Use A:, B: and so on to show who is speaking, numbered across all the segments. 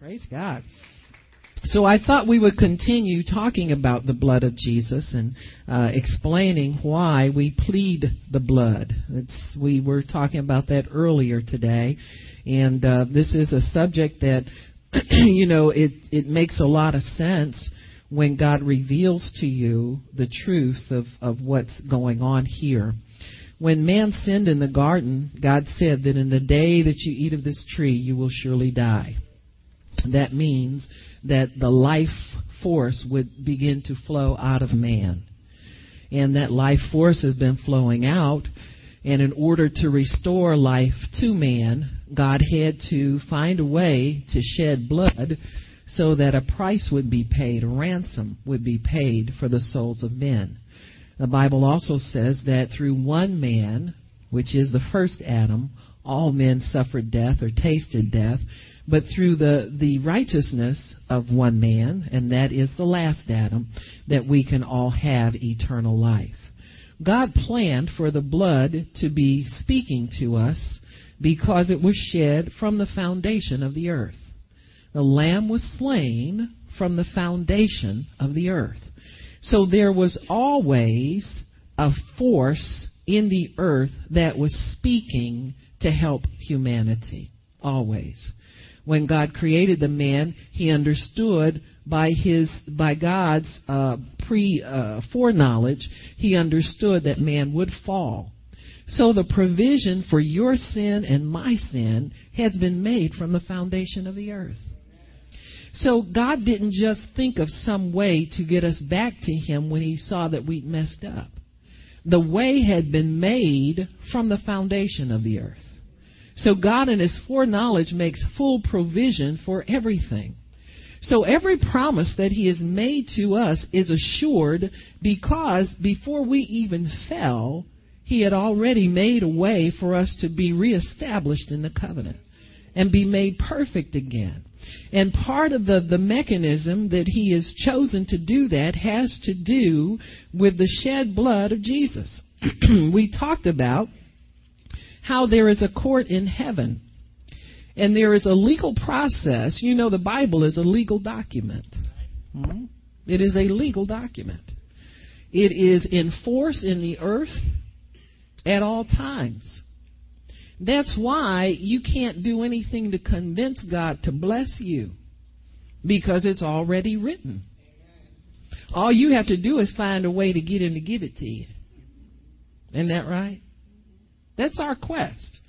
A: Praise God. So I thought we would continue talking about the blood of Jesus and uh, explaining why we plead the blood. It's, we were talking about that earlier today, and uh, this is a subject that you know it it makes a lot of sense when God reveals to you the truth of of what's going on here. When man sinned in the garden, God said that in the day that you eat of this tree, you will surely die. That means that the life force would begin to flow out of man. And that life force has been flowing out. And in order to restore life to man, God had to find a way to shed blood so that a price would be paid, a ransom would be paid for the souls of men. The Bible also says that through one man, which is the first Adam, all men suffered death or tasted death, but through the, the righteousness of one man, and that is the last Adam, that we can all have eternal life. God planned for the blood to be speaking to us because it was shed from the foundation of the earth. The lamb was slain from the foundation of the earth. So there was always a force in the earth that was speaking to help humanity. Always. When God created the man, he understood by his by God's uh, pre uh, foreknowledge, he understood that man would fall. So the provision for your sin and my sin has been made from the foundation of the earth. So God didn't just think of some way to get us back to Him when He saw that we'd messed up. The way had been made from the foundation of the earth. So God in His foreknowledge makes full provision for everything. So every promise that He has made to us is assured because before we even fell, He had already made a way for us to be reestablished in the covenant and be made perfect again. And part of the, the mechanism that he has chosen to do that has to do with the shed blood of Jesus. we talked about how there is a court in heaven and there is a legal process. You know, the Bible is a legal document. Hmm? It is a legal document. It is in force in the earth at all times. That's why you can't do anything to convince God to bless you because it's already written. All you have to do is find a way to get Him to give it to you. Isn't that right? That's our quest.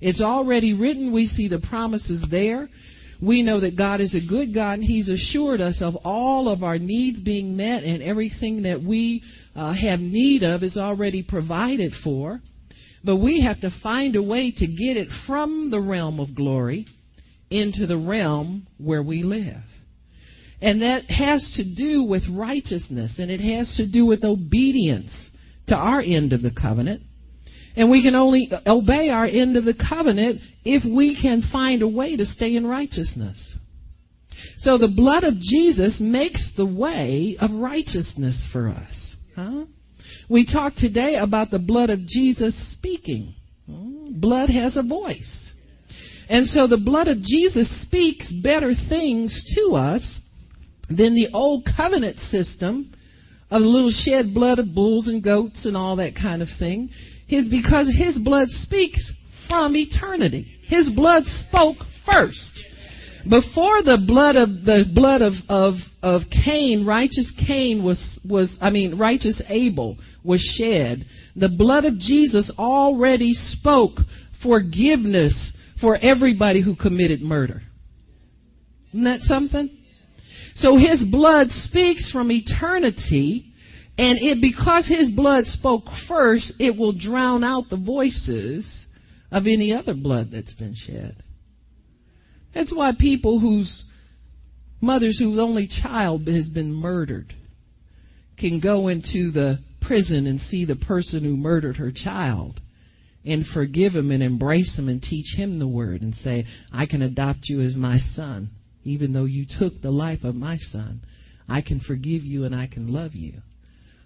A: It's already written. We see the promises there. We know that God is a good God and He's assured us of all of our needs being met and everything that we uh, have need of is already provided for. But we have to find a way to get it from the realm of glory into the realm where we live. And that has to do with righteousness and it has to do with obedience to our end of the covenant. And we can only obey our end of the covenant if we can find a way to stay in righteousness. So the blood of Jesus makes the way of righteousness for us. Huh? We talked today about the blood of Jesus speaking. Blood has a voice. And so the blood of Jesus speaks better things to us than the old covenant system of the little shed blood of bulls and goats and all that kind of thing. Is because his blood speaks from eternity. His blood spoke first. Before the blood of the blood of, of, of Cain, righteous Cain was, was I mean righteous Abel was shed, the blood of Jesus already spoke forgiveness for everybody who committed murder. Isn't that something? So his blood speaks from eternity, and it because his blood spoke first, it will drown out the voices of any other blood that's been shed. That's why people whose mothers whose only child has been murdered can go into the prison and see the person who murdered her child and forgive him and embrace him and teach him the word and say, I can adopt you as my son, even though you took the life of my son. I can forgive you and I can love you.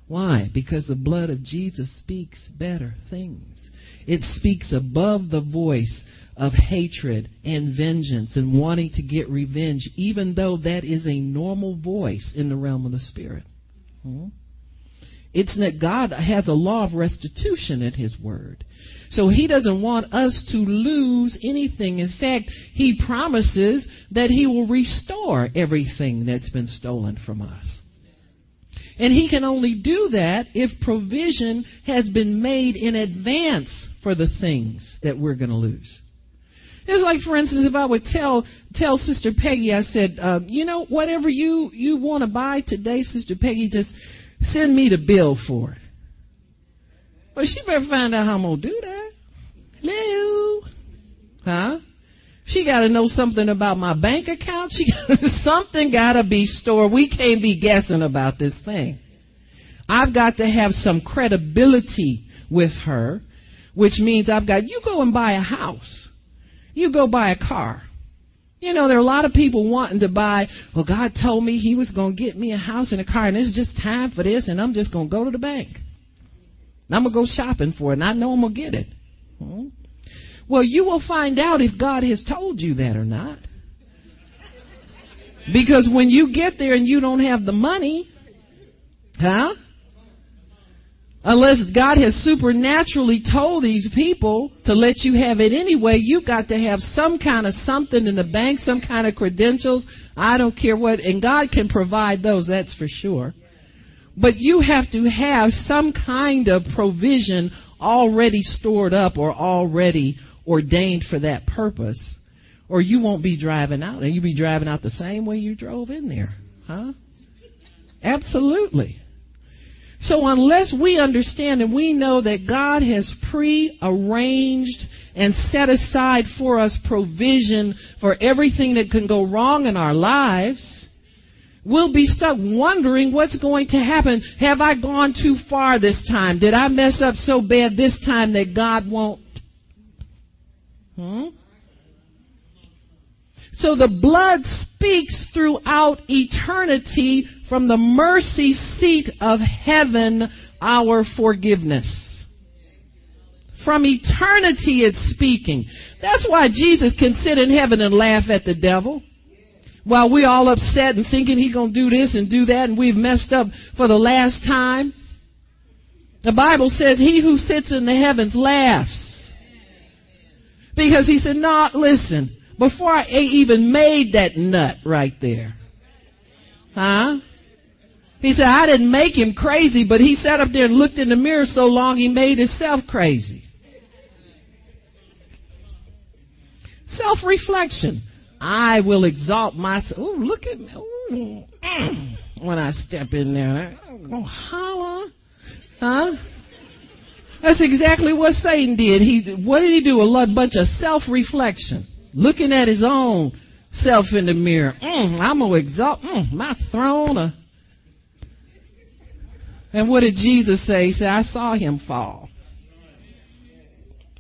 A: Why? Because the blood of Jesus speaks better things. It speaks above the voice of hatred and vengeance and wanting to get revenge, even though that is a normal voice in the realm of the spirit. Hmm? It's that God has a law of restitution in His Word. So He doesn't want us to lose anything. In fact, He promises that He will restore everything that's been stolen from us. And He can only do that if provision has been made in advance for the things that we're going to lose. It's like, for instance, if I would tell tell Sister Peggy, I said, uh, you know, whatever you you want to buy today, Sister Peggy, just send me the bill for it. Well, she better find out how I'm gonna do that. Hello, huh? She got to know something about my bank account. She got something got to be stored. We can't be guessing about this thing. I've got to have some credibility with her, which means I've got you go and buy a house. You go buy a car. You know, there are a lot of people wanting to buy, well, God told me He was going to get me a house and a car, and it's just time for this, and I'm just going to go to the bank. And I'm going to go shopping for it, and I know I'm going to get it. Hmm? Well, you will find out if God has told you that or not. Because when you get there and you don't have the money, huh? Unless God has supernaturally told these people to let you have it anyway, you've got to have some kind of something in the bank, some kind of credentials. I don't care what, and God can provide those, that's for sure. But you have to have some kind of provision already stored up or already ordained for that purpose, or you won't be driving out. And you'll be driving out the same way you drove in there. Huh? Absolutely. So unless we understand and we know that God has pre-arranged and set aside for us provision for everything that can go wrong in our lives, we'll be stuck wondering what's going to happen. Have I gone too far this time? Did I mess up so bad this time that God won't? Hmm? So the blood speaks throughout eternity from the mercy seat of heaven our forgiveness. From eternity it's speaking. That's why Jesus can sit in heaven and laugh at the devil. While we're all upset and thinking he's going to do this and do that and we've messed up for the last time. The Bible says he who sits in the heavens laughs. Because he said, no, listen, before I even made that nut right there. Huh? He said, I didn't make him crazy, but he sat up there and looked in the mirror so long he made himself crazy. Self reflection. I will exalt myself. Ooh, look at me. Ooh, mm. When I step in there, I'm going to holler. Huh? That's exactly what Satan did. He, what did he do? A bunch of self reflection. Looking at his own self in the mirror. Mm, I'm to exalt mm, my throne. And what did Jesus say? He said, I saw him fall.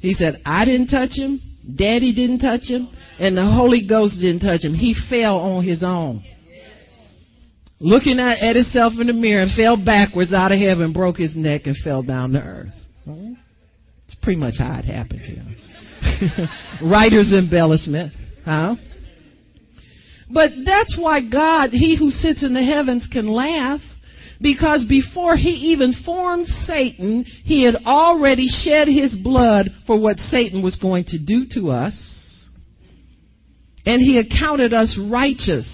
A: He said, I didn't touch him, Daddy didn't touch him, and the Holy Ghost didn't touch him. He fell on his own. Looking at, at himself in the mirror and fell backwards out of heaven, broke his neck, and fell down to earth. It's pretty much how it happened him. Writer's embellishment, huh? But that's why God, He who sits in the heavens, can laugh because before he even formed Satan, he had already shed his blood for what Satan was going to do to us. And he accounted us righteous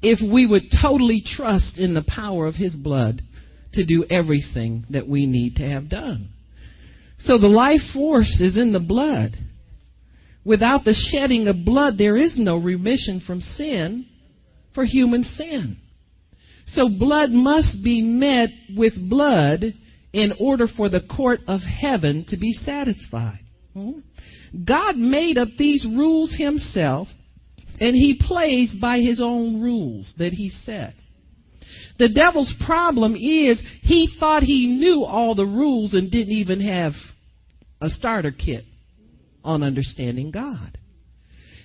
A: if we would totally trust in the power of his blood to do everything that we need to have done. So the life force is in the blood. Without the shedding of blood, there is no remission from sin for human sin. So blood must be met with blood in order for the court of heaven to be satisfied. Hmm? God made up these rules himself, and he plays by his own rules that he set. The devil's problem is he thought he knew all the rules and didn't even have a starter kit on understanding God.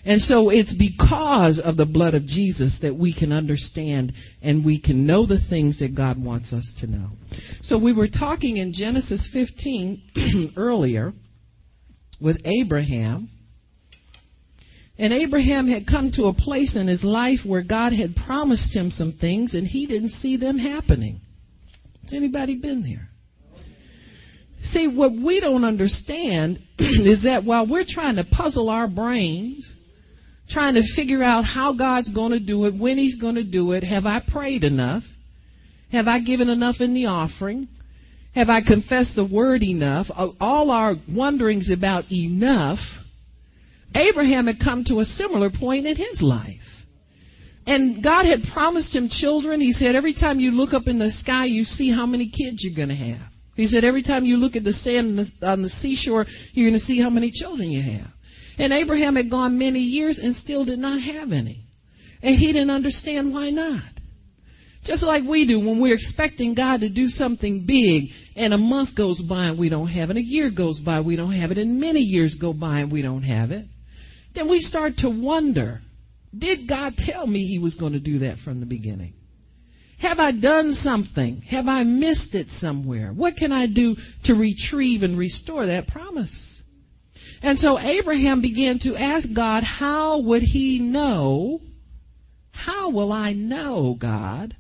A: And so it's because of the blood of Jesus that we can understand and we can know the things that God wants us to know. So we were talking in Genesis 15 earlier with Abraham And Abraham had come to a place in his life where God had promised him some things and he didn't see them happening. Has anybody been there? See, what we don't understand is that while we're trying to puzzle our brains, trying to figure out how God's going to do it, when He's going to do it, have I prayed enough? Have I given enough in the offering? Have I confessed the word enough? All our wonderings about enough Abraham had come to a similar point in his life. And God had promised him children. He said, every time you look up in the sky, you see how many kids you're going to have. He said, every time you look at the sand on the seashore, you're going to see how many children you have. And Abraham had gone many years and still did not have any. And he didn't understand why not. Just like we do when we're expecting God to do something big and a month goes by and we don't have it, a year goes by, we don't have it, and many years go by and we don't have it then we start to wonder did God tell me He was going to do that from the beginning? Have I done something? Have I missed it somewhere? What can I do to retrieve and restore that promise? And so Abraham began to ask God, how would he know? How will I know, God,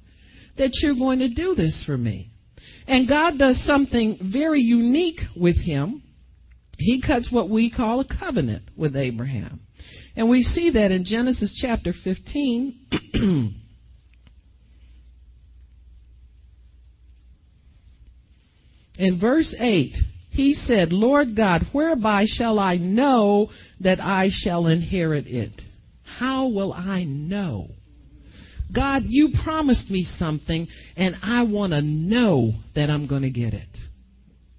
A: that you're going to do this for me? And God does something very unique with him. He cuts what we call a covenant with Abraham. And we see that in Genesis chapter 15. in verse 8, he said, Lord God, whereby shall I know that I shall inherit it? How will I know? God, you promised me something, and I want to know that I'm going to get it.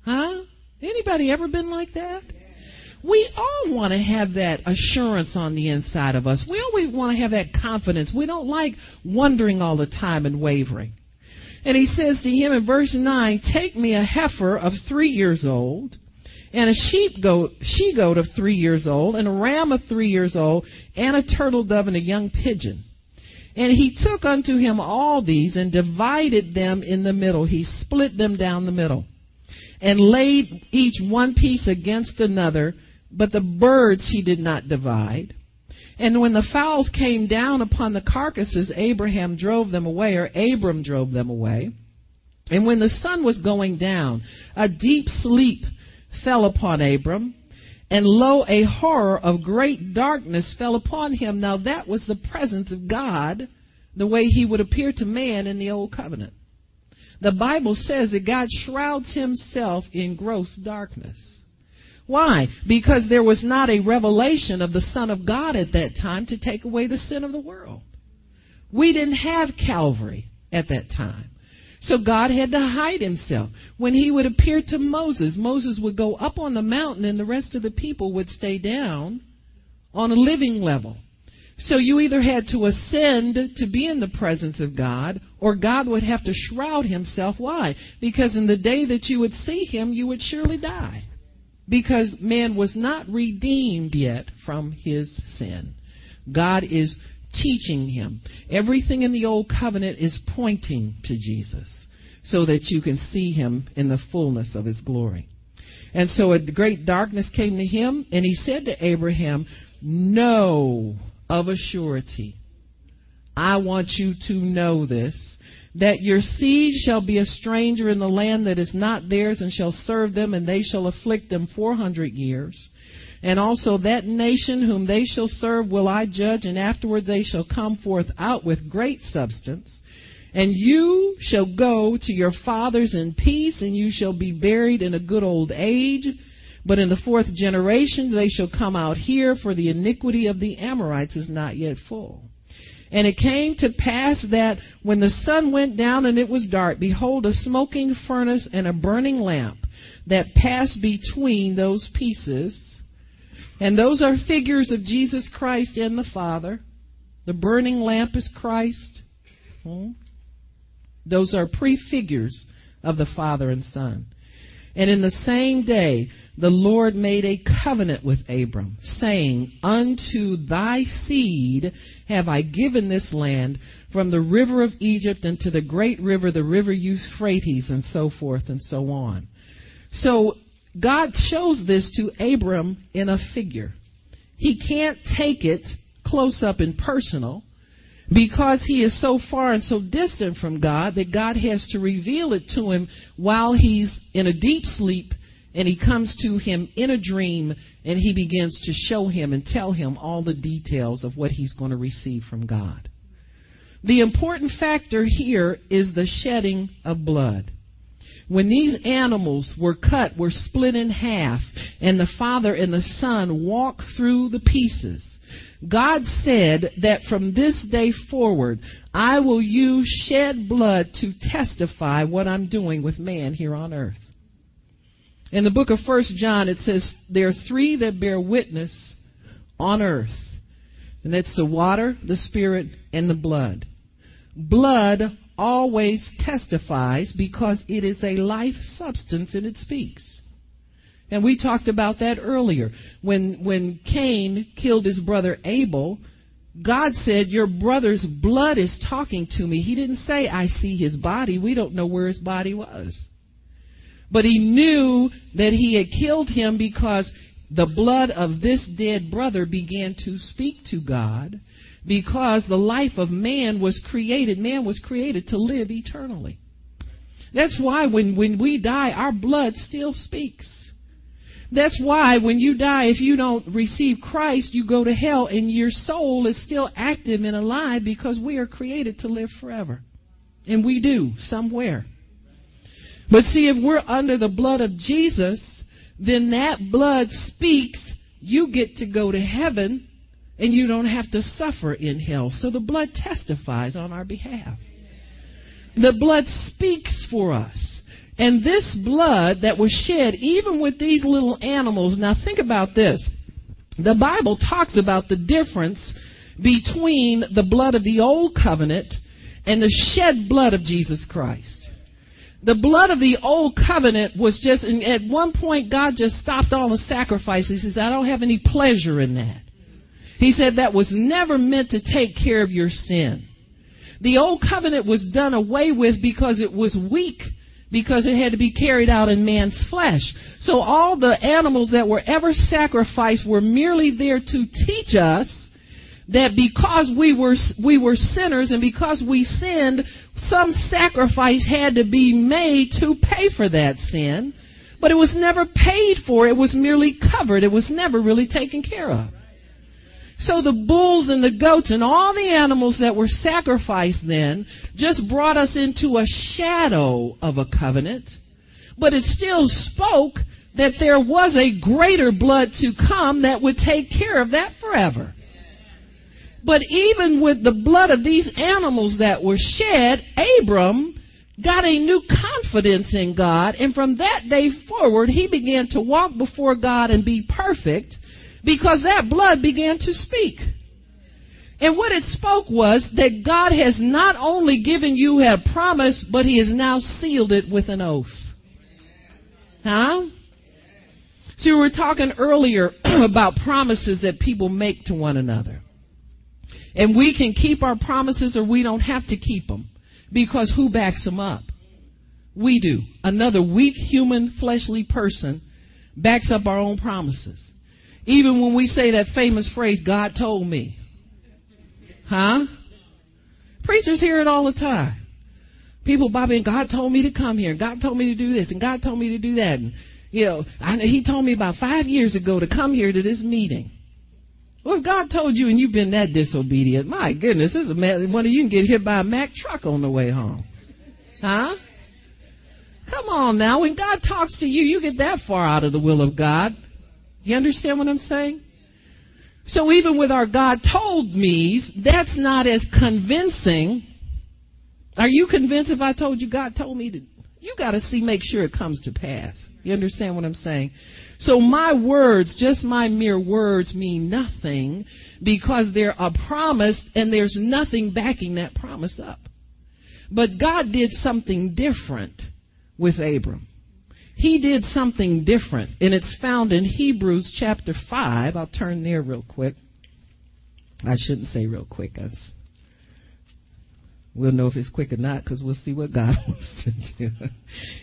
A: Huh? Anybody ever been like that? We all want to have that assurance on the inside of us. We always want to have that confidence. We don't like wondering all the time and wavering. And he says to him in verse 9, Take me a heifer of three years old, and a sheep goat, she goat of three years old, and a ram of three years old, and a turtle dove and a young pigeon. And he took unto him all these and divided them in the middle. He split them down the middle and laid each one piece against another but the birds he did not divide. And when the fowls came down upon the carcasses, Abraham drove them away, or Abram drove them away. And when the sun was going down, a deep sleep fell upon Abram, and lo, a horror of great darkness fell upon him. Now that was the presence of God, the way he would appear to man in the old covenant. The Bible says that God shrouds himself in gross darkness. Why? Because there was not a revelation of the Son of God at that time to take away the sin of the world. We didn't have Calvary at that time. So God had to hide himself. When he would appear to Moses, Moses would go up on the mountain and the rest of the people would stay down on a living level. So you either had to ascend to be in the presence of God, or God would have to shroud himself. Why? Because in the day that you would see him, you would surely die because man was not redeemed yet from his sin. God is teaching him. Everything in the old covenant is pointing to Jesus so that you can see him in the fullness of his glory. And so a great darkness came to him, and he said to Abraham, Know of a surety. I want you to know this that your seed shall be a stranger in the land that is not theirs and shall serve them and they shall afflict them 400 years. And also that nation whom they shall serve will I judge and afterward they shall come forth out with great substance. And you shall go to your fathers in peace and you shall be buried in a good old age. But in the fourth generation they shall come out here for the iniquity of the Amorites is not yet full. And it came to pass that when the sun went down and it was dark, behold, a smoking furnace and a burning lamp that passed between those pieces. And those are figures of Jesus Christ and the Father. The burning lamp is Christ. Hmm? Those are prefigures of the Father and Son. And in the same day, the Lord made a covenant with Abram, saying, Unto thy seed have I given this land, from the river of Egypt unto the great river, the river Euphrates, and so forth and so on. So God shows this to Abram in a figure. He can't take it close up and personal because he is so far and so distant from God that God has to reveal it to him while he's in a deep sleep and he comes to him in a dream and he begins to show him and tell him all the details of what he's going to receive from God. The important factor here is the shedding of blood. When these animals were cut, were split in half, and the Father and the Son walk through the pieces, God said that from this day forward, I will use shed blood to testify what I'm doing with man here on earth. In the book of First John, it says, There are three that bear witness on earth. And that's the water, the spirit, and the blood. Blood always testifies because it is a life substance and it speaks. And we talked about that earlier. When, when Cain killed his brother Abel, God said, Your brother's blood is talking to me. He didn't say, I see his body. We don't know where his body was. But he knew that he had killed him because the blood of this dead brother began to speak to God because the life of man was created. Man was created to live eternally. That's why when, when we die, our blood still speaks. That's why when you die, if you don't receive Christ, you go to hell and your soul is still active and alive because we are created to live forever. And we do, somewhere. But see, if we're under the blood of Jesus, then that blood speaks, you get to go to heaven and you don't have to suffer in hell. So the blood testifies on our behalf. The blood speaks for us. And this blood that was shed, even with these little animals, now think about this. The Bible talks about the difference between the blood of the old covenant and the shed blood of Jesus Christ. The blood of the old covenant was just, at one point, God just stopped all the sacrifices. He said, I don't have any pleasure in that. He said that was never meant to take care of your sin. The old covenant was done away with because it was weak because it had to be carried out in man's flesh. So all the animals that were ever sacrificed were merely there to teach us that because we were we were sinners and because we sinned, some sacrifice had to be made to pay for that sin. But it was never paid for. It was merely covered. It was never really taken care of. So the bulls and the goats and all the animals that were sacrificed then just brought us into a shadow of a covenant, but it still spoke that there was a greater blood to come that would take care of that forever. But even with the blood of these animals that were shed, Abram got a new confidence in God, and from that day forward, he began to walk before God and be perfect because that blood began to speak. And what it spoke was that God has not only given you a promise, but He has now sealed it with an oath. Huh? See, we were talking earlier about promises that people make to one another. And we can keep our promises or we don't have to keep them. Because who backs them up? We do. Another weak human fleshly person backs up our own promises. Even when we say that famous phrase, God told me. Huh? Preachers hear it all the time. People Bobby and God told me to come here, and God told me to do this, and God told me to do that. And, you know, I, He told me about five years ago to come here to this meeting. Well, if God told you and you've been that disobedient, my goodness, this is a man, one of you can get hit by a Mack truck on the way home. Huh? Come on now. When God talks to you, you get that far out of the will of God. You understand what I'm saying? So even with our God told me's, that's not as convincing. Are you convinced if I told you God told me to? You got to see, make sure it comes to pass. You understand what I'm saying? So my words, just my mere words, mean nothing because they're a promise and there's nothing backing that promise up. But God did something different with Abram he did something different, and it's found in Hebrews chapter 5. I'll turn there real quick. I shouldn't say real quick. We'll know if it's quick or not because we'll see what God wants to do.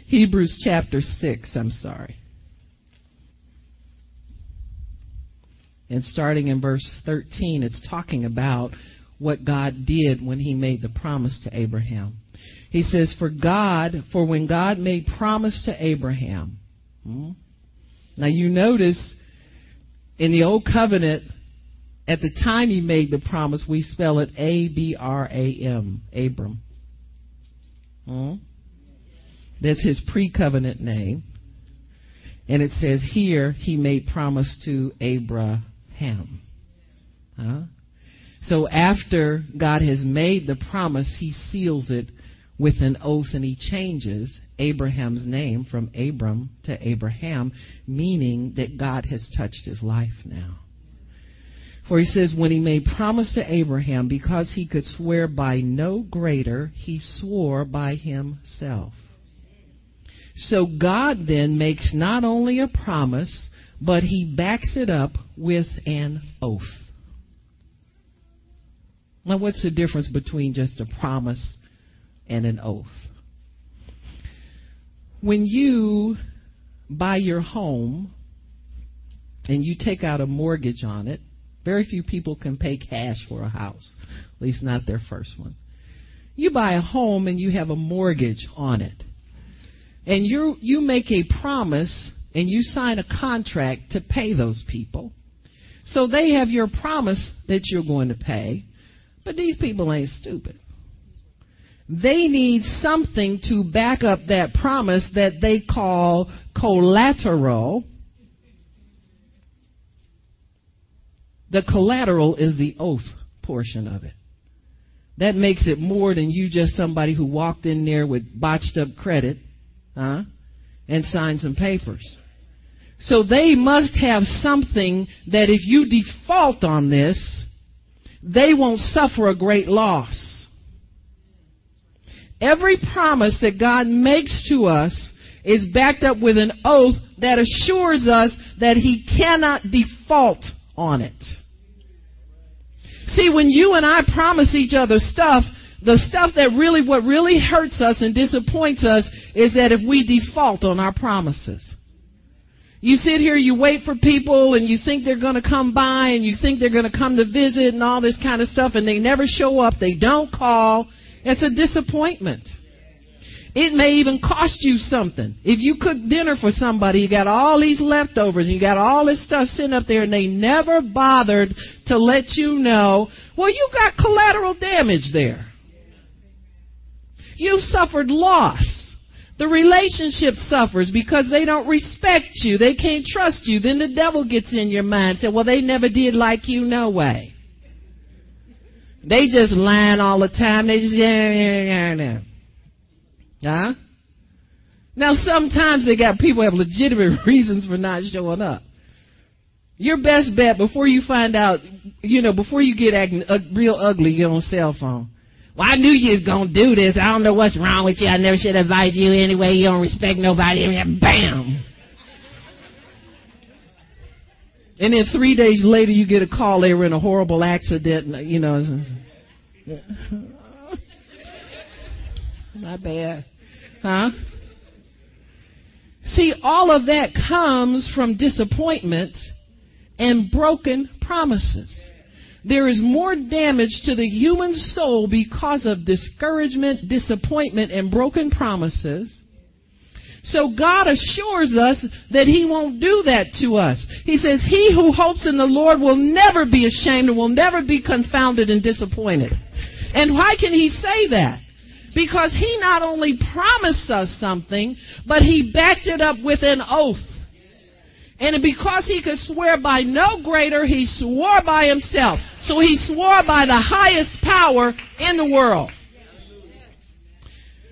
A: Hebrews chapter 6, I'm sorry. And starting in verse 13, it's talking about what God did when he made the promise to Abraham. He says, For God, for when God made promise to Abraham. Hmm? Now you notice in the old covenant, at the time he made the promise, we spell it A B R A M, Abram. Hmm? That's his pre covenant name. And it says here, he made promise to Abraham. Huh? So after God has made the promise, he seals it with an oath and he changes Abraham's name from Abram to Abraham, meaning that God has touched his life now. For he says, when he made promise to Abraham, because he could swear by no greater, he swore by himself. So God then makes not only a promise, but he backs it up with an oath. Now, what's the difference between just a promise and an oath? When you buy your home and you take out a mortgage on it, very few people can pay cash for a house, at least not their first one. You buy a home and you have a mortgage on it and you you make a promise and you sign a contract to pay those people. So they have your promise that you're going to pay, but these people ain't stupid. They need something to back up that promise that they call collateral. The collateral is the oath portion of it. That makes it more than you just somebody who walked in there with botched up credit huh? and signed some papers. So they must have something that if you default on this, they won't suffer a great loss. Every promise that God makes to us is backed up with an oath that assures us that He cannot default on it. See, when you and I promise each other stuff, the stuff that really, what really hurts us and disappoints us is that if we default on our promises. You sit here, you wait for people, and you think they're going to come by, and you think they're going to come to visit, and all this kind of stuff, and they never show up, they don't call. It's a disappointment. It may even cost you something. If you cook dinner for somebody, you got all these leftovers, you got all this stuff sitting up there, and they never bothered to let you know, well, you got collateral damage there. You suffered loss. The relationship suffers because they don't respect you. They can't trust you. Then the devil gets in your mind and says, well, they never did like you no way. They just lying all the time. They just, yeah, yeah, yeah, yeah. Huh? Now sometimes they got people have legitimate reasons for not showing up. Your best bet before you find out, you know, before you get acting uh, real ugly, on cell phone. Well, I knew you was gonna do this. I don't know what's wrong with you. I never should have invited you anyway. You don't respect nobody. Bam. And then three days later, you get a call. They were in a horrible accident. You know. Not bad, huh? See, all of that comes from disappointment and broken promises. There is more damage to the human soul because of discouragement, disappointment, and broken promises. So God assures us that He won't do that to us. He says, He who hopes in the Lord will never be ashamed and will never be confounded and disappointed. And why can He say that? Because He not only promised us something, but He backed it up with an oath. And because he could swear by no greater, he swore by himself. So he swore by the highest power in the world.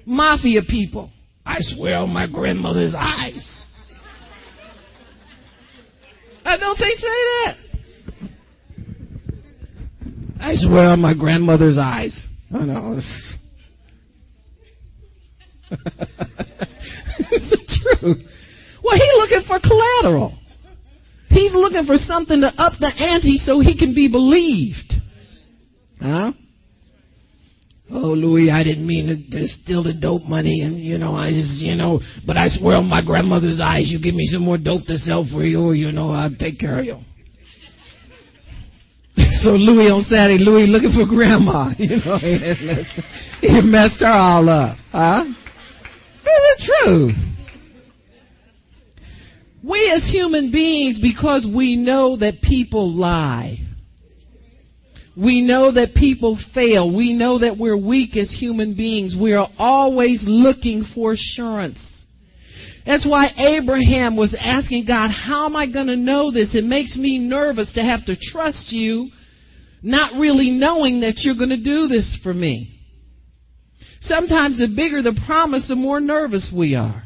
A: Mafia people. I swear on my grandmother's eyes. I don't they say that? I swear on my grandmother's eyes. I know. It's, it's the truth. Well, he's looking for collateral. He's looking for something to up the ante so he can be believed. Huh? Oh, Louis, I didn't mean to, to steal the dope money, and you know, I just, you know, but I swear on my grandmother's eyes, you give me some more dope to sell for you, you know, I'll take care of you. so Louis on Saturday, Louis looking for grandma. You know, he messed her all up. Huh? Is it true? We as human beings, because we know that people lie, we know that people fail. We know that we're weak as human beings. We are always looking for assurance. That's why Abraham was asking God, how am I going to know this? It makes me nervous to have to trust you, not really knowing that you're going to do this for me. Sometimes the bigger the promise, the more nervous we are.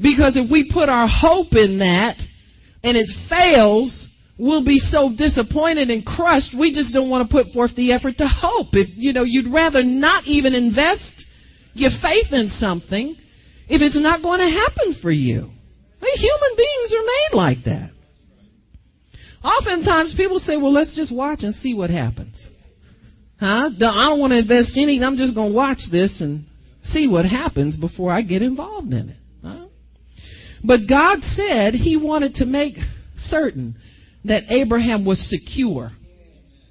A: Because if we put our hope in that and it fails, we'll be so disappointed and crushed, we just don't want to put forth the effort to hope. If, you know, you'd rather not even invest your faith in something if it's not going to happen for you. Mean, human beings are made like that. Oftentimes people say, well, let's just watch and see what happens. Huh? I don't want to invest anything. I'm just going to watch this and see what happens before I get involved in it. But God said he wanted to make certain that Abraham was secure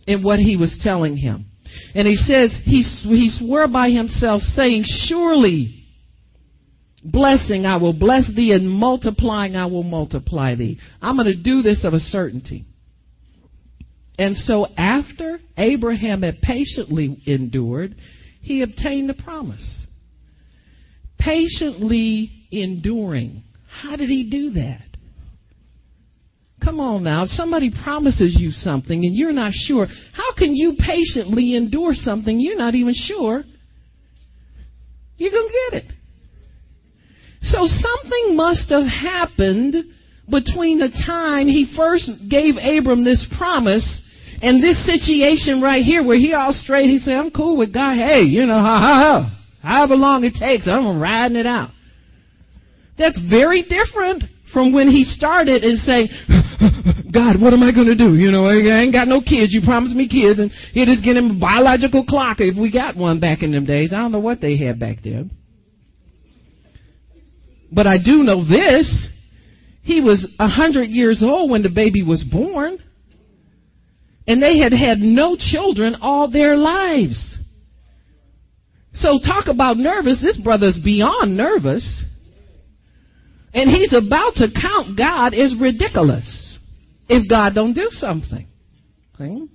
A: in what he was telling him. And he says, he, he swore by himself, saying, Surely blessing I will bless thee, and multiplying I will multiply thee. I'm going to do this of a certainty. And so after Abraham had patiently endured, he obtained the promise. Patiently enduring. How did he do that? Come on now. If somebody promises you something and you're not sure, how can you patiently endure something you're not even sure you're going to get it? So something must have happened between the time he first gave Abram this promise and this situation right here where he all straight, he said, I'm cool with God. Hey, you know, ha ha ha. However long it takes, I'm riding it out. That's very different from when he started and saying, God, what am I going to do? You know, I ain't got no kids. You promised me kids, and here just get him a biological clock if we got one back in them days. I don't know what they had back then. But I do know this. He was a hundred years old when the baby was born. And they had had no children all their lives. So talk about nervous. This brother's beyond nervous. And he's about to count God as ridiculous if God don't do something. Okay?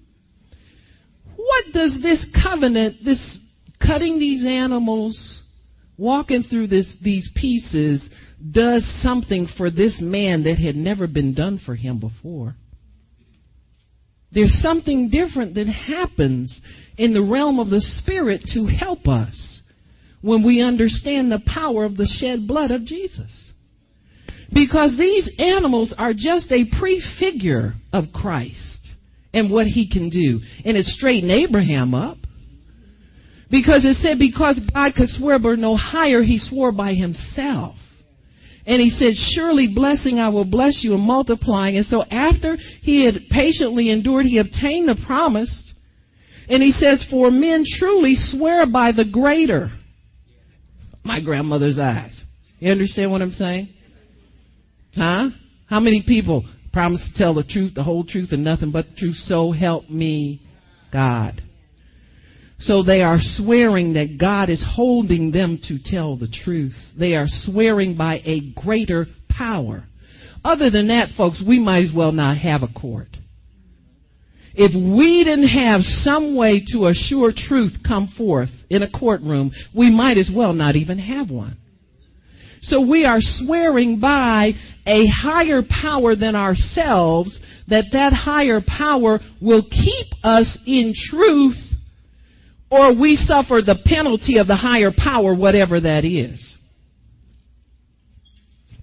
A: What does this covenant, this cutting these animals, walking through this, these pieces, does something for this man that had never been done for him before? There's something different that happens in the realm of the Spirit to help us when we understand the power of the shed blood of Jesus. Because these animals are just a prefigure of Christ and what he can do. And it straightened Abraham up. Because it said, because God could swear but no higher, he swore by himself. And he said, Surely blessing I will bless you and multiplying. And so after he had patiently endured, he obtained the promise. And he says, For men truly swear by the greater. My grandmother's eyes. You understand what I'm saying? Huh? How many people promise to tell the truth, the whole truth, and nothing but the truth? So help me, God. So they are swearing that God is holding them to tell the truth. They are swearing by a greater power. Other than that, folks, we might as well not have a court. If we didn't have some way to assure truth come forth in a courtroom, we might as well not even have one. So we are swearing by a higher power than ourselves that that higher power will keep us in truth or we suffer the penalty of the higher power, whatever that is.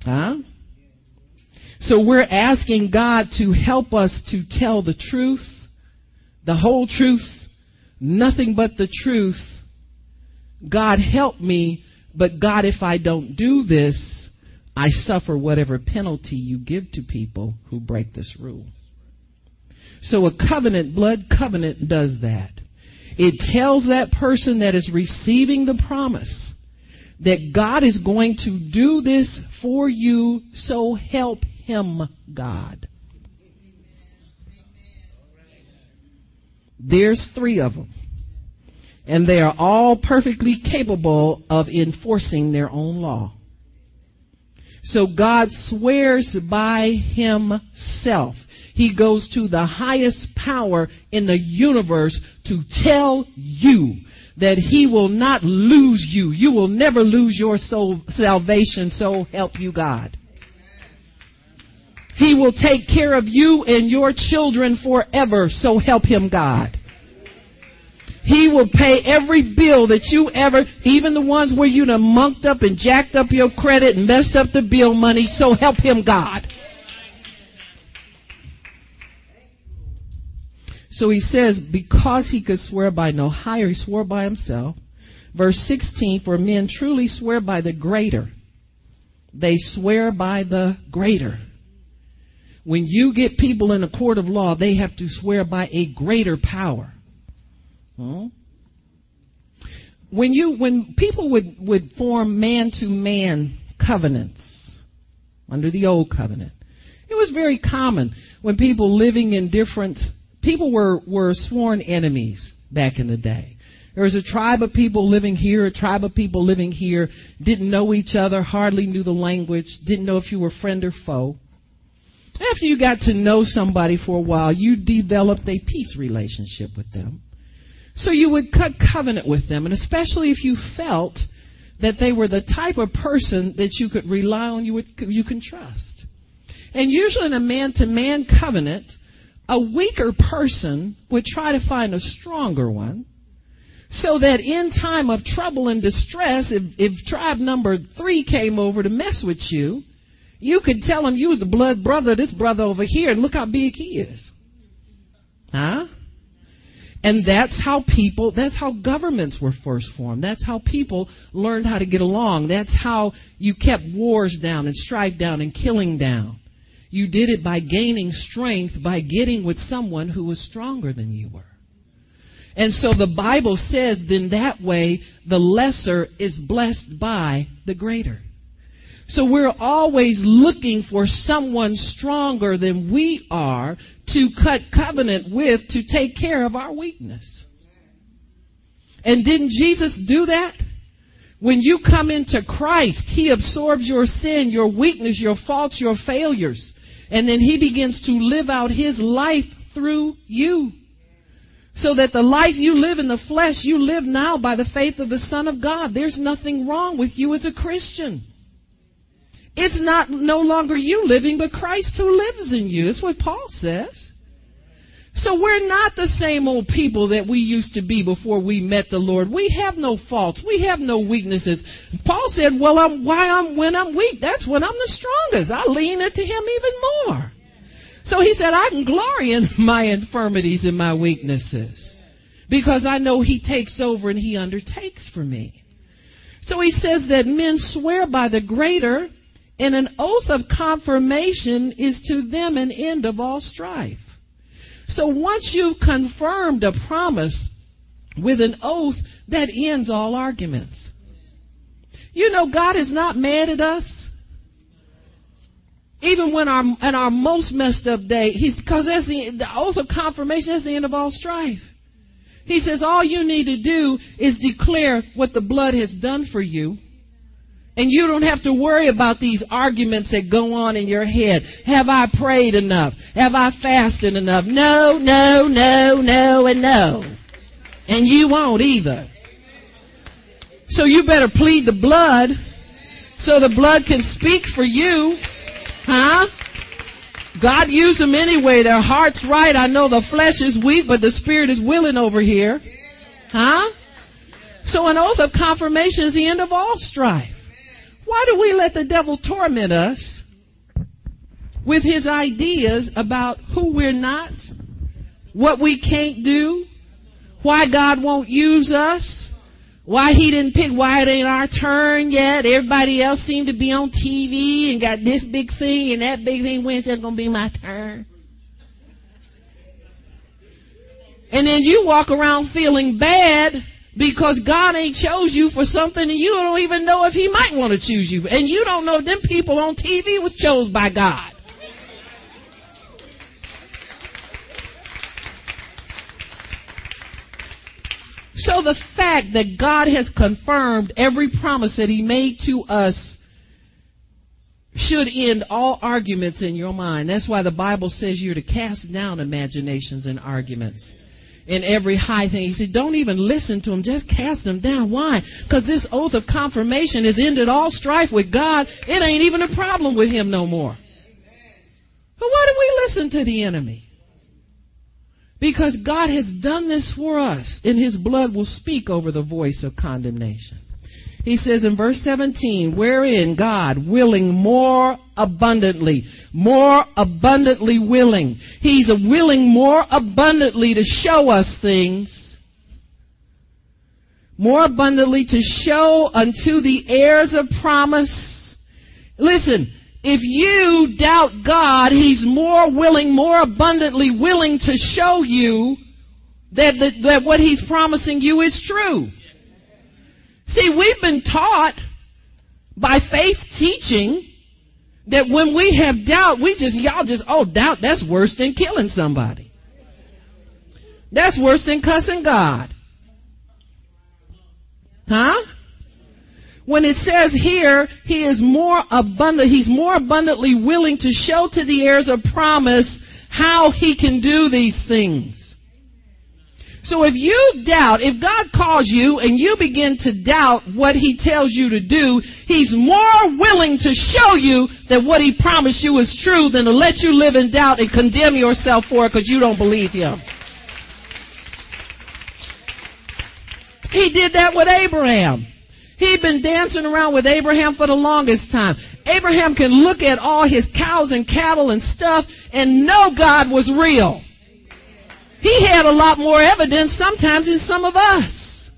A: Huh? So we're asking God to help us to tell the truth, the whole truth, nothing but the truth. God help me, but God, if I don't do this, I suffer whatever penalty you give to people who break this rule. So a covenant, blood covenant does that. It tells that person that is receiving the promise that God is going to do this for you, so help him, God. There's three of them. And they are all perfectly capable of enforcing their own law. So God swears by himself. He goes to the highest power in the universe to tell you that he will not lose you. You will never lose your soul salvation, so help you God. He will take care of you and your children forever, so help him God. He will pay every bill that you ever, even the ones where you done monked up and jacked up your credit and messed up the bill money, so help him God. So he says, because he could swear by no higher, he swore by himself. Verse 16, for men truly swear by the greater. They swear by the greater. When you get people in a court of law, they have to swear by a greater power. Hmm? When you when people would, would form man to man covenants under the old covenant, it was very common when people living in different people were, were sworn enemies back in the day. There was a tribe of people living here, a tribe of people living here, didn't know each other, hardly knew the language, didn't know if you were friend or foe. After you got to know somebody for a while, you developed a peace relationship with them. So you would cut covenant with them, and especially if you felt that they were the type of person that you could rely on, you would you can trust. And usually in a man-to-man covenant, a weaker person would try to find a stronger one, so that in time of trouble and distress, if, if tribe number three came over to mess with you, you could tell him you was the blood brother of this brother over here, and look how big he is. Huh? And that's how people, that's how governments were first formed. That's how people learned how to get along. That's how you kept wars down and strife down and killing down. You did it by gaining strength by getting with someone who was stronger than you were. And so the Bible says, then that way the lesser is blessed by the greater. So we're always looking for someone stronger than we are to cut covenant with to take care of our weakness. And didn't Jesus do that? When you come into Christ, He absorbs your sin, your weakness, your faults, your failures. And then He begins to live out His life through you. So that the life you live in the flesh, you live now by the faith of the Son of God. There's nothing wrong with you as a Christian. It's not no longer you living, but Christ who lives in you. That's what Paul says. So we're not the same old people that we used to be before we met the Lord. We have no faults. We have no weaknesses. Paul said, "Well, I'm why I'm when I'm weak. That's when I'm the strongest. I lean into Him even more." So he said, "I can glory in my infirmities and my weaknesses, because I know He takes over and He undertakes for me." So he says that men swear by the greater and an oath of confirmation is to them an end of all strife. So once you've confirmed a promise with an oath, that ends all arguments. You know, God is not mad at us. Even when our at our most messed up day, he's because that's the, the oath of confirmation. That's the end of all strife. He says all you need to do is declare what the blood has done for you and you don't have to worry about these arguments that go on in your head. Have I prayed enough? Have I fasted enough? No, no, no, no, and no. And you won't either. So you better plead the blood so the blood can speak for you. Huh? God used them anyway. Their heart's right. I know the flesh is weak, but the spirit is willing over here. Huh? So an oath of confirmation is the end of all strife. Why do we let the devil torment us with his ideas about who we're not, what we can't do, why God won't use us, why he didn't pick, why it ain't our turn yet? Everybody else seemed to be on TV and got this big thing and that big thing. When's it going to be my turn? And then you walk around feeling bad because God ain't chose you for something and you don't even know if he might want to choose you. And you don't know if them people on TV was chose by God. so the fact that God has confirmed every promise that He made to us should end all arguments in your mind. That's why the Bible says you're to cast down imaginations and arguments in every high thing. He said, don't even listen to them. Just cast them down. Why? Because this oath of confirmation has ended all strife with God. It ain't even a problem with him no more. But why do we listen to the enemy? Because God has done this for us, and his blood will speak over the voice of condemnation. He says in verse 17, wherein God willing more abundantly, more abundantly willing. He's willing more abundantly to show us things, more abundantly to show unto the heirs of promise. Listen, if you doubt God, He's more willing, more abundantly willing to show you that, that, that what He's promising you is true. See, we've been taught by faith teaching that when we have doubt, we just, y'all just, oh, doubt, that's worse than killing somebody. That's worse than cussing God. Huh? When it says here, he is more abundant, he's more abundantly willing to show to the heirs of promise how he can do these things. So if you doubt, if God calls you and you begin to doubt what He tells you to do, He's more willing to show you that what He promised you is true than to let you live in doubt and condemn yourself for it because you don't believe Him. He did that with Abraham. He'd been dancing around with Abraham for the longest time. Abraham can look at all his cows and cattle and stuff and know God was real. He had a lot more evidence sometimes than some of us.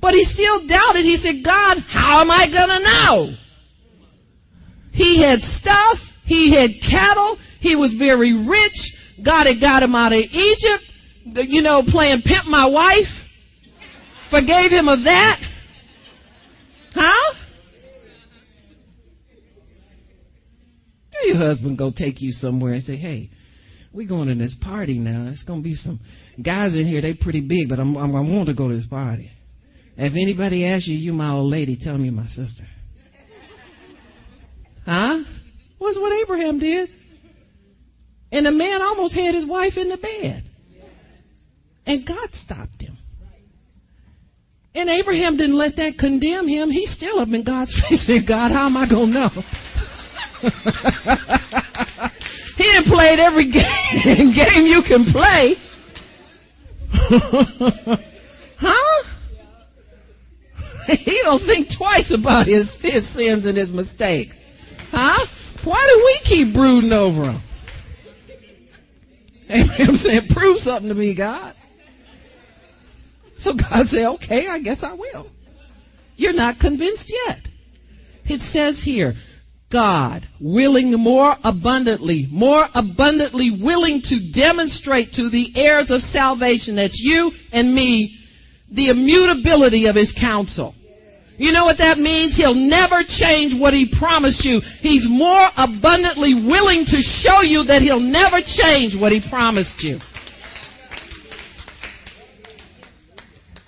A: But he still doubted. He said, God, how am I going to know? He had stuff. He had cattle. He was very rich. God had got him out of Egypt, you know, playing pimp my wife. Forgave him of that. Huh? Do your husband go take you somewhere and say, hey, we're going to this party now. It's to be some guys in here. They pretty big, but I'm, I'm, I want to go to this party. If anybody asks you, you my old lady, tell me my sister. Huh? What's what Abraham did. And the man almost had his wife in the bed. And God stopped him. And Abraham didn't let that condemn him. He still up in God's face said, God, how am I going to know? He didn't play every game, game you can play. huh? He don't think twice about his, his sins and his mistakes. Huh? Why do we keep brooding over them? Abraham said, prove something to me, God. So God said, okay, I guess I will. You're not convinced yet. It says here, God, willing more abundantly, more abundantly willing to demonstrate to the heirs of salvation, that's you and me, the immutability of his counsel. You know what that means? He'll never change what he promised you. He's more abundantly willing to show you that he'll never change what he promised you.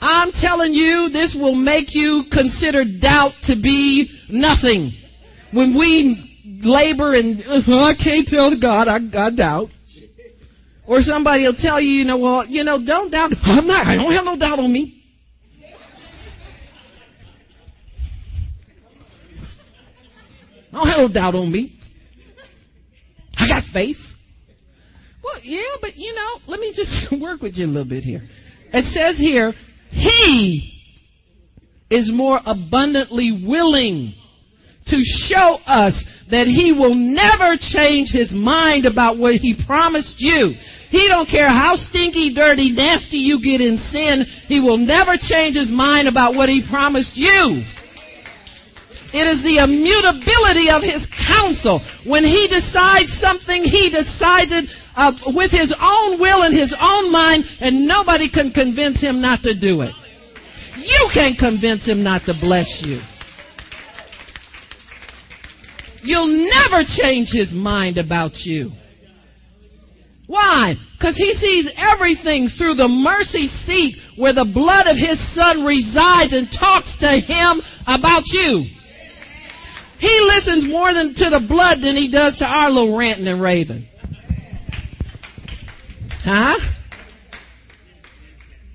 A: I'm telling you, this will make you consider doubt to be nothing when we labor and uh, I can't tell God, I, I doubt. Or somebody will tell you, you know, well, you know, don't doubt. I'm not. I don't have no doubt on me. I don't have no doubt on me. I got faith. Well, yeah, but you know, let me just work with you a little bit here. It says here, He is more abundantly willing to show us that he will never change his mind about what he promised you. He don't care how stinky, dirty, nasty you get in sin. He will never change his mind about what he promised you. It is the immutability of his counsel. When he decides something, he decided uh, with his own will and his own mind, and nobody can convince him not to do it. You can't convince him not to bless you. You'll never change his mind about you. Why? Because he sees everything through the mercy seat where the blood of his son resides and talks to him about you. He listens more than to the blood than he does to our little ranting and raving. Huh?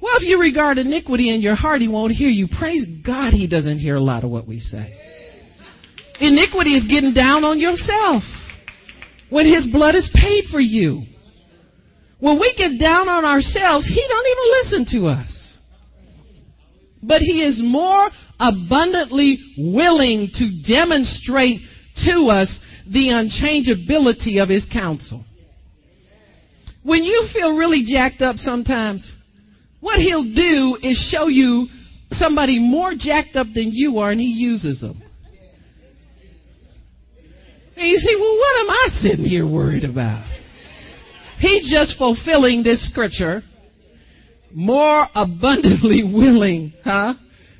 A: Well, if you regard iniquity in your heart, he won't hear you. Praise God, he doesn't hear a lot of what we say. Iniquity is getting down on yourself when his blood is paid for you. When we get down on ourselves, he don't even listen to us. But he is more abundantly willing to demonstrate to us the unchangeability of his counsel. When you feel really jacked up sometimes, what he'll do is show you somebody more jacked up than you are and he uses them. And you say, well, what am I sitting here worried about? He's just fulfilling this scripture, more abundantly willing, huh,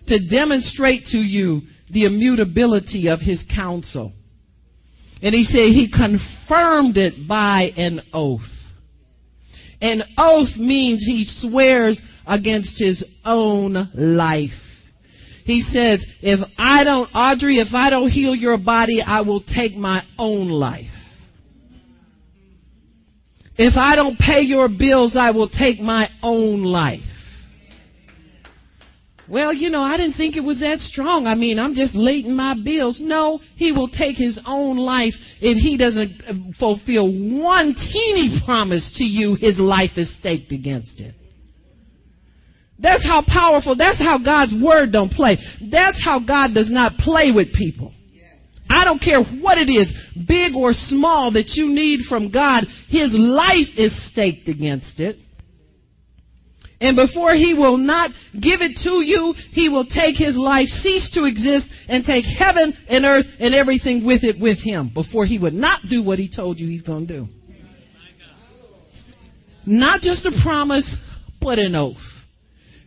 A: to demonstrate to you the immutability of his counsel. And he said he confirmed it by an oath. An oath means he swears against his own life. He says, if I don't, Audrey, if I don't heal your body, I will take my own life. If I don't pay your bills, I will take my own life. Well, you know, I didn't think it was that strong. I mean, I'm just late in my bills. No, he will take his own life if he doesn't uh, fulfill one teeny promise to you, his life is staked against it. That's how powerful, that's how God's word don't play. That's how God does not play with people. I don't care what it is, big or small, that you need from God. His life is staked against it. And before he will not give it to you, he will take his life, cease to exist, and take heaven and earth and everything with it with him before he would not do what he told you he's going to do. Not just a promise, but an oath.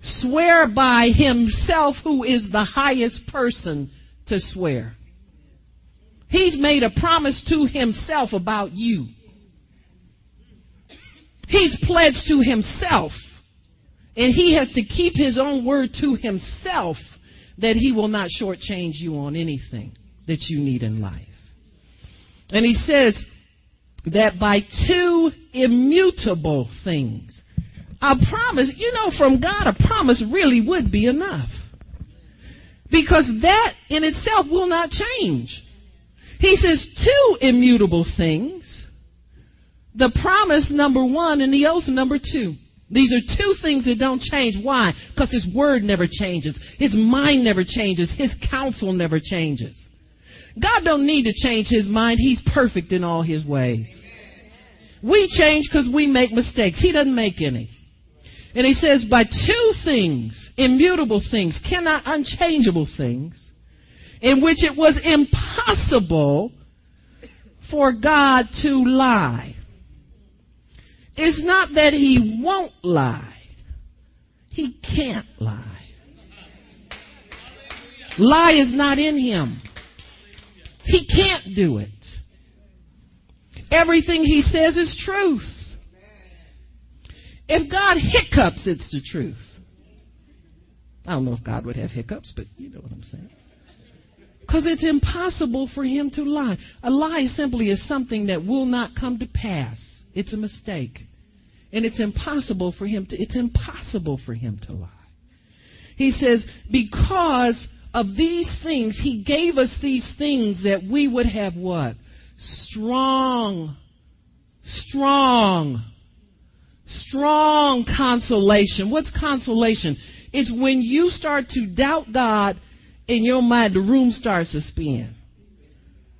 A: Swear by himself who is the highest person to swear. He's made a promise to himself about you. He's pledged to himself and he has to keep his own word to himself that he will not shortchange you on anything that you need in life. And he says that by two immutable things, a promise, you know, from God, a promise really would be enough. Because that in itself will not change. He says two immutable things. The promise number one and the oath number two. These are two things that don't change. Why? Because His Word never changes. His mind never changes. His counsel never changes. God don't need to change His mind. He's perfect in all His ways. We change because we make mistakes. He doesn't make any. And He says, by two things, immutable things, cannot unchangeable things, in which it was impossible for God to lie. It's not that he won't lie. He can't lie. Lie is not in him. He can't do it. Everything he says is truth. If God hiccups, it's the truth. I don't know if God would have hiccups, but you know what I'm saying. Because it's impossible for him to lie. A lie simply is something that will not come to pass. It's a mistake. And it's impossible for him to it's impossible for him to lie. He says, because of these things, he gave us these things that we would have what? Strong, strong, strong consolation. What's consolation? It's when you start to doubt God in your mind, the room starts to spin.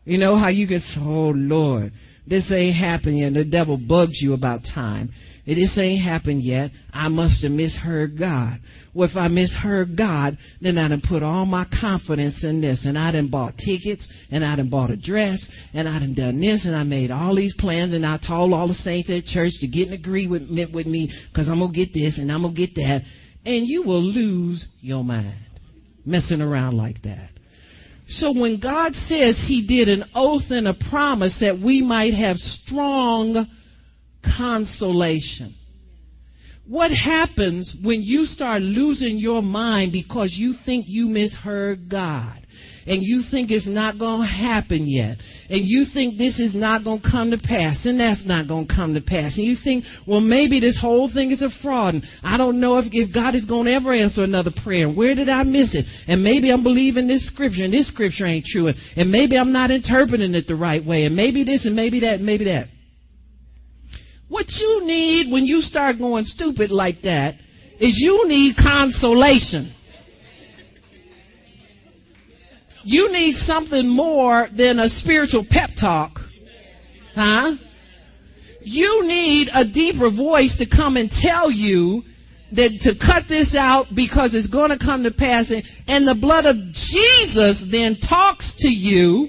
A: You know how you get, oh Lord, this ain't happening, the devil bugs you about time. This ain't happened yet. I must have misheard God. Well, if I misheard God, then I done put all my confidence in this, and I done bought tickets, and I done bought a dress, and I done done this, and I made all these plans, and I told all the saints at church to get in agreement with me, because I'm gonna get this, and I'm gonna get that, and you will lose your mind messing around like that. So when God says He did an oath and a promise that we might have strong consolation. What happens when you start losing your mind because you think you misheard God? and you think it's not going to happen yet, and you think this is not going to come to pass, and that's not going to come to pass, and you think, well, maybe this whole thing is a fraud, and I don't know if, if God is going to ever answer another prayer, And where did I miss it? And maybe I'm believing this scripture, and this scripture ain't true, and, and maybe I'm not interpreting it the right way, and maybe this, and maybe that, and maybe that. What you need when you start going stupid like that is you need consolation. You need something more than a spiritual pep talk. Huh? You need a deeper voice to come and tell you that to cut this out because it's going to come to pass. And the blood of Jesus then talks to you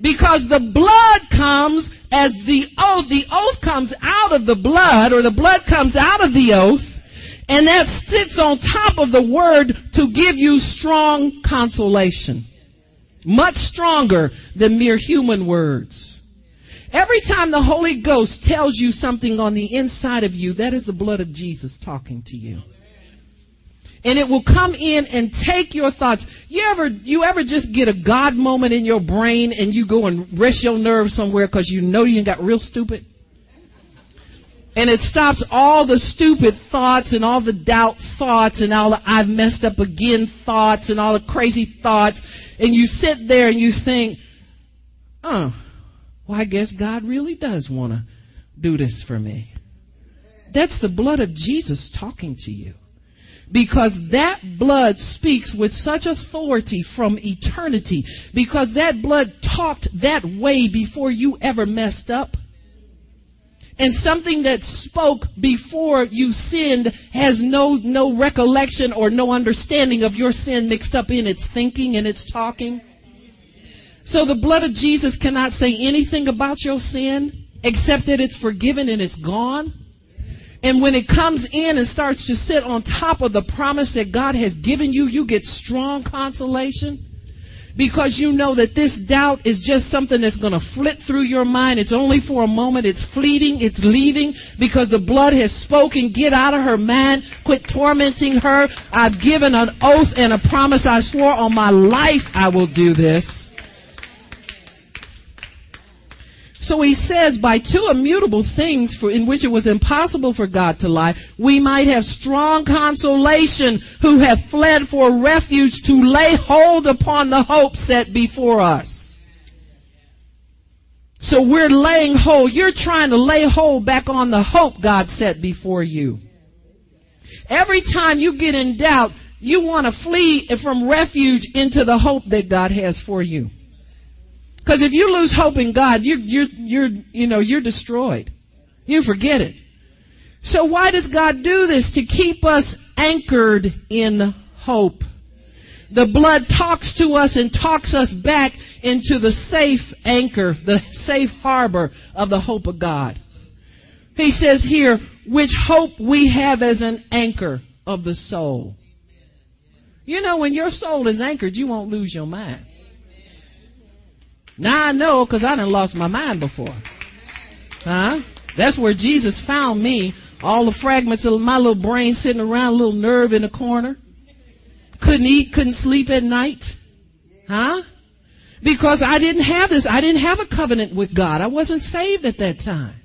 A: because the blood comes as the oath. The oath comes out of the blood, or the blood comes out of the oath, and that sits on top of the word to give you strong consolation. Much stronger than mere human words. Every time the Holy Ghost tells you something on the inside of you, that is the blood of Jesus talking to you and it will come in and take your thoughts. You ever you ever just get a God moment in your brain and you go and rest your nerves somewhere because you know you got real stupid? And it stops all the stupid thoughts and all the doubt thoughts and all the I've messed up again thoughts and all the crazy thoughts. And you sit there and you think, oh, well, I guess God really does want to do this for me. That's the blood of Jesus talking to you. Because that blood speaks with such authority from eternity. Because that blood talked that way before you ever messed up. And something that spoke before you sinned has no, no recollection or no understanding of your sin mixed up in its thinking and its talking. So the blood of Jesus cannot say anything about your sin except that it's forgiven and it's gone. And when it comes in and starts to sit on top of the promise that God has given you, you get strong consolation because you know that this doubt is just something that's going to flit through your mind. It's only for a moment. It's fleeting. It's leaving because the blood has spoken. Get out of her mind. Quit tormenting her. I've given an oath and a promise I swore on my life I will do this. So he says, by two immutable things for, in which it was impossible for God to lie, we might have strong consolation who have fled for refuge to lay hold upon the hope set before us. So we're laying hold. You're trying to lay hold back on the hope God set before you. Every time you get in doubt, you want to flee from refuge into the hope that God has for you. Because if you lose hope in God, you're, you're, you're, you know, you're destroyed. You forget it. So why does God do this? To keep us anchored in hope. The blood talks to us and talks us back into the safe anchor, the safe harbor of the hope of God. He says here, which hope we have as an anchor of the soul. You know, when your soul is anchored, you won't lose your mind. Now I know because I done lost my mind before. Huh? That's where Jesus found me. All the fragments of my little brain sitting around, a little nerve in the corner. Couldn't eat, couldn't sleep at night. Huh? Because I didn't have this. I didn't have a covenant with God. I wasn't saved at that time.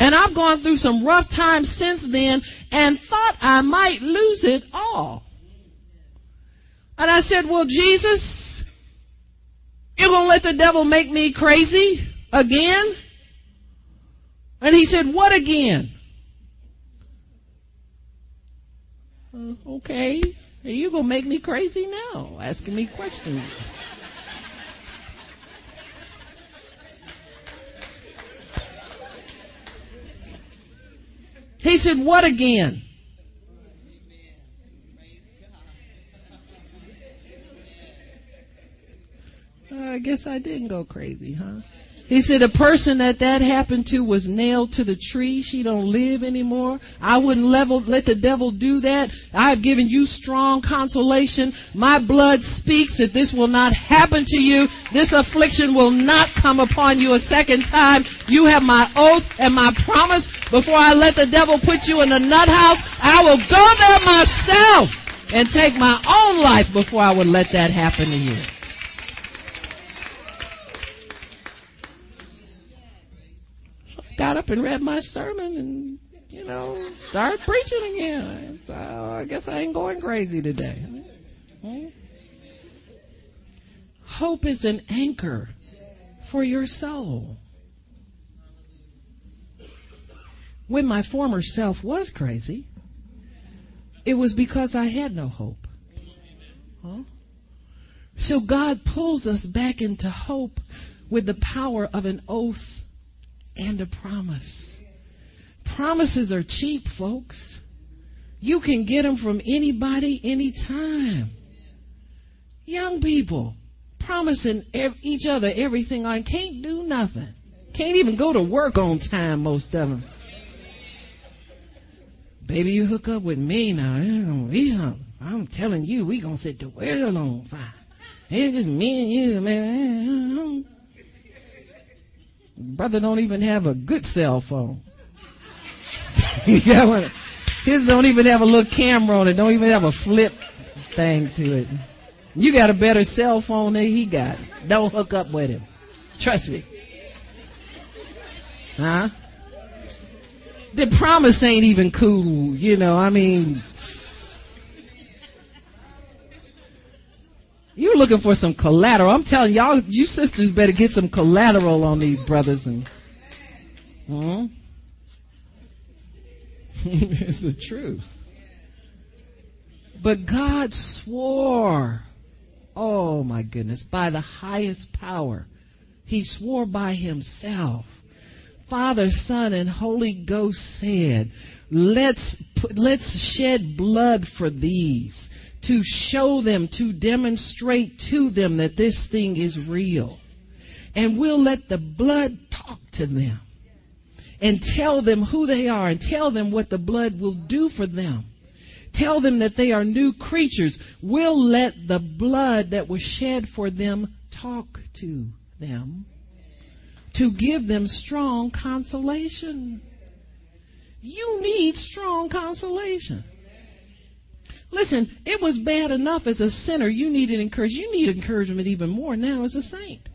A: And I've gone through some rough times since then and thought I might lose it all. And I said, Well, Jesus, you're going to let the devil make me crazy again? And he said, What again? Uh, okay. Are you going to make me crazy now? Asking me questions. He said, What again? I guess I didn't go crazy, huh? He said the person that that happened to was nailed to the tree. She don't live anymore. I wouldn't level, let the devil do that. I've given you strong consolation. My blood speaks that this will not happen to you. This affliction will not come upon you a second time. You have my oath and my promise. Before I let the devil put you in the nut house, I will go there myself and take my own life before I would let that happen to you. Got up and read my sermon and, you know, started preaching again. So I guess I ain't going crazy today. Hmm? Hope is an anchor for your soul. When my former self was crazy, it was because I had no hope. Huh? So God pulls us back into hope with the power of an oath and a promise. Promises are cheap, folks. You can get them from anybody, anytime. Young people promising each other everything I can't do nothing. Can't even go to work on time, most of them. Baby, you hook up with me now. I'm telling you, we gonna set the world on fire. It's just me and you, man. Brother don't even have a good cell phone. His don't even have a little camera on it. Don't even have a flip thing to it. You got a better cell phone than he got. Don't hook up with him. Trust me. Huh? The promise ain't even cool, you know. I mean, You're looking for some collateral. I'm telling y'all, you sisters better get some collateral on these brothers and. Hmm? it's the. But God swore, oh my goodness, by the highest power. He swore by himself. Father, Son, and Holy Ghost said, let's, let's shed blood for these to show them, to demonstrate to them that this thing is real. And we'll let the blood talk to them and tell them who they are and tell them what the blood will do for them. Tell them that they are new creatures. We'll let the blood that was shed for them talk to them to give them strong consolation. You need strong consolation. Listen, it was bad enough as a sinner. You needed encouragement. You need encouragement even more now as a saint.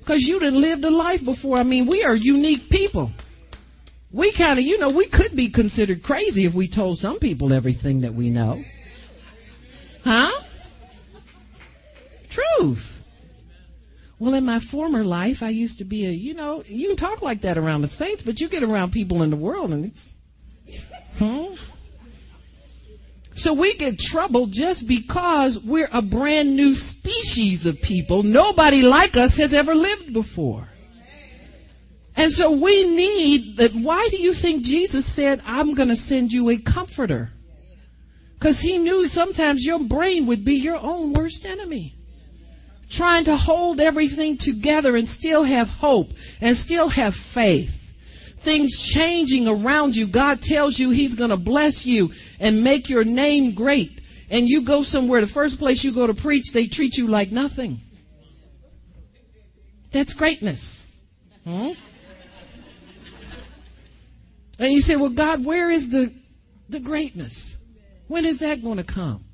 A: Because you didn't lived a life before. I mean, we are unique people. We kind of, you know, we could be considered crazy if we told some people everything that we know. Huh? Truth. Well, in my former life, I used to be a, you know, you can talk like that around the saints, but you get around people in the world and it's, huh? So we get trouble just because we're a brand new species of people. Nobody like us has ever lived before. And so we need that. Why do you think Jesus said, I'm going to send you a comforter? Because he knew sometimes your brain would be your own worst enemy. Trying to hold everything together and still have hope and still have faith things changing around you. God tells you He's going to bless you and make your name great. And you go somewhere, the first place you go to preach, they treat you like nothing. That's greatness. Hmm? And you say, well, God, where is the, the greatness? When is that going to come?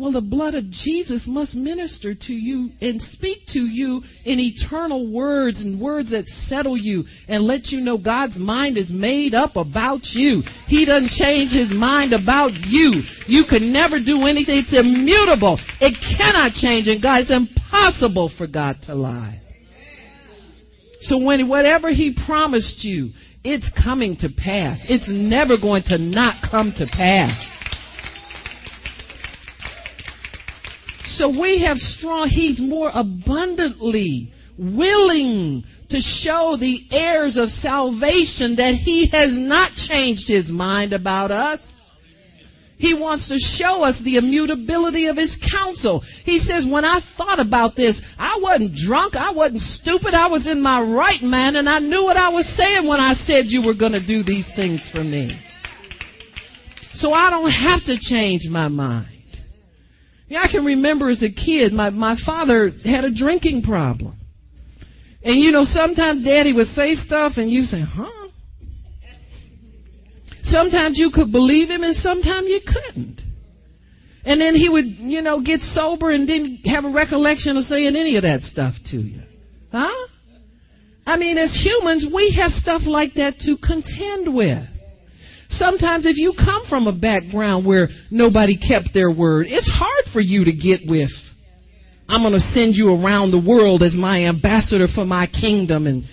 A: Well, the blood of Jesus must minister to you and speak to you in eternal words and words that settle you and let you know God's mind is made up about you. He doesn't change his mind about you. You can never do anything. It's immutable. It cannot change And God. It's impossible for God to lie. So when whatever he promised you, it's coming to pass. It's never going to not come to pass. So we have strong, he's more abundantly willing to show the heirs of salvation that he has not changed his mind about us. He wants to show us the immutability of His counsel. He says, when I thought about this, I wasn't drunk, I wasn't stupid, I was in my right mind, and I knew what I was saying when I said you were going to do these things for me. So I don't have to change my mind. Yeah, I can remember as a kid, my, my father had a drinking problem. And you know, sometimes daddy would say stuff and you say, huh? Sometimes you could believe him and sometimes you couldn't. And then he would, you know, get sober and didn't have a recollection of saying any of that stuff to you. Huh? I mean, as humans, we have stuff like that to contend with. Sometimes if you come from a background where nobody kept their word, it's hard for you to get with. I'm going to send you around the world as my ambassador for my kingdom and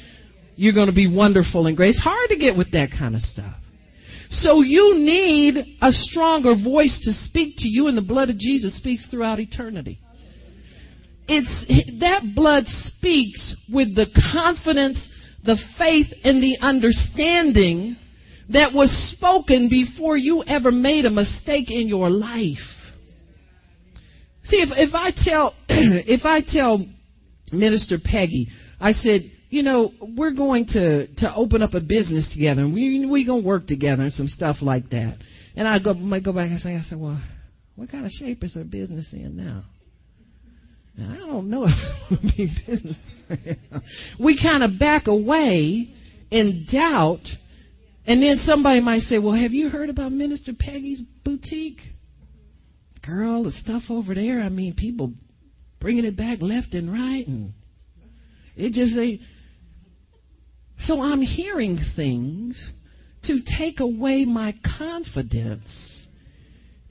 A: you're going to be wonderful and great. It's hard to get with that kind of stuff. So you need a stronger voice to speak to you, and the blood of Jesus speaks throughout eternity. It's that blood speaks with the confidence, the faith, and the understanding that was spoken before you ever made a mistake in your life. See, if, if I tell if I tell Minister Peggy, I said, you know, we're going to to open up a business together, and we we gonna work together and some stuff like that. And I go might go back and say, I said, well, what kind of shape is our business in now? I don't know if it would be business. we kind of back away in doubt, and then somebody might say, well, have you heard about Minister Peggy's boutique? Girl, the stuff over there. I mean, people bringing it back left and right, and it just ain't. So I'm hearing things to take away my confidence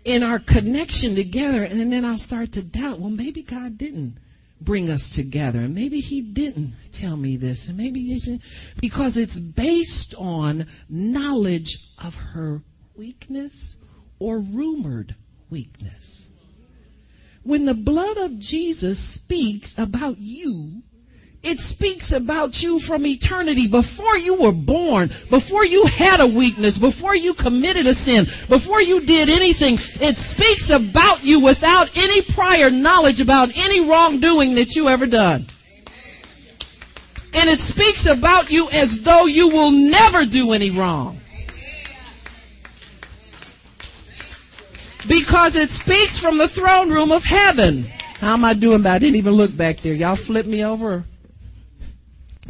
A: in our connection together. And then I'll start to doubt well, maybe God didn't bring us together. And maybe He didn't tell me this. And maybe He should, because it's based on knowledge of her weakness or rumored weakness. When the blood of Jesus speaks about you, it speaks about you from eternity before you were born, before you had a weakness, before you committed a sin, before you did anything. It speaks about you without any prior knowledge about any wrongdoing that you ever done. And it speaks about you as though you will never do any wrong. Because it speaks from the throne room of heaven. How am I doing? But I didn't even look back there. Y'all flip me over.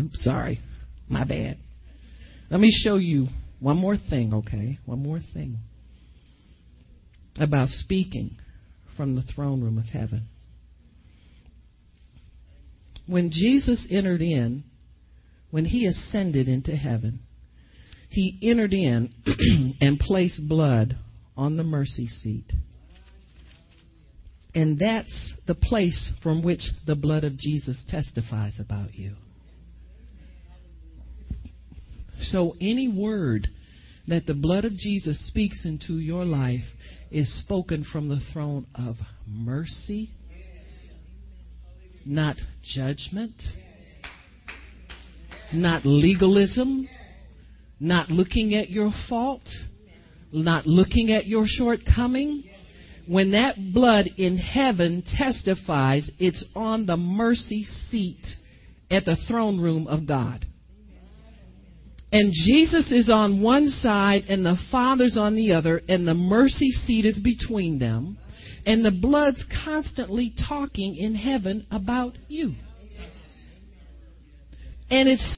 A: Oops, sorry. My bad. Let me show you one more thing, okay? One more thing about speaking from the throne room of heaven. When Jesus entered in, when he ascended into heaven, he entered in and placed blood on the mercy seat. And that's the place from which the blood of Jesus testifies about you. So any word that the blood of Jesus speaks into your life is spoken from the throne of mercy, not judgment, not legalism, not looking at your fault, not looking at your shortcoming. When that blood in heaven testifies, it's on the mercy seat at the throne room of God. And Jesus is on one side and the Father's on the other, and the mercy seat is between them. And the blood's constantly talking in heaven about you. And it's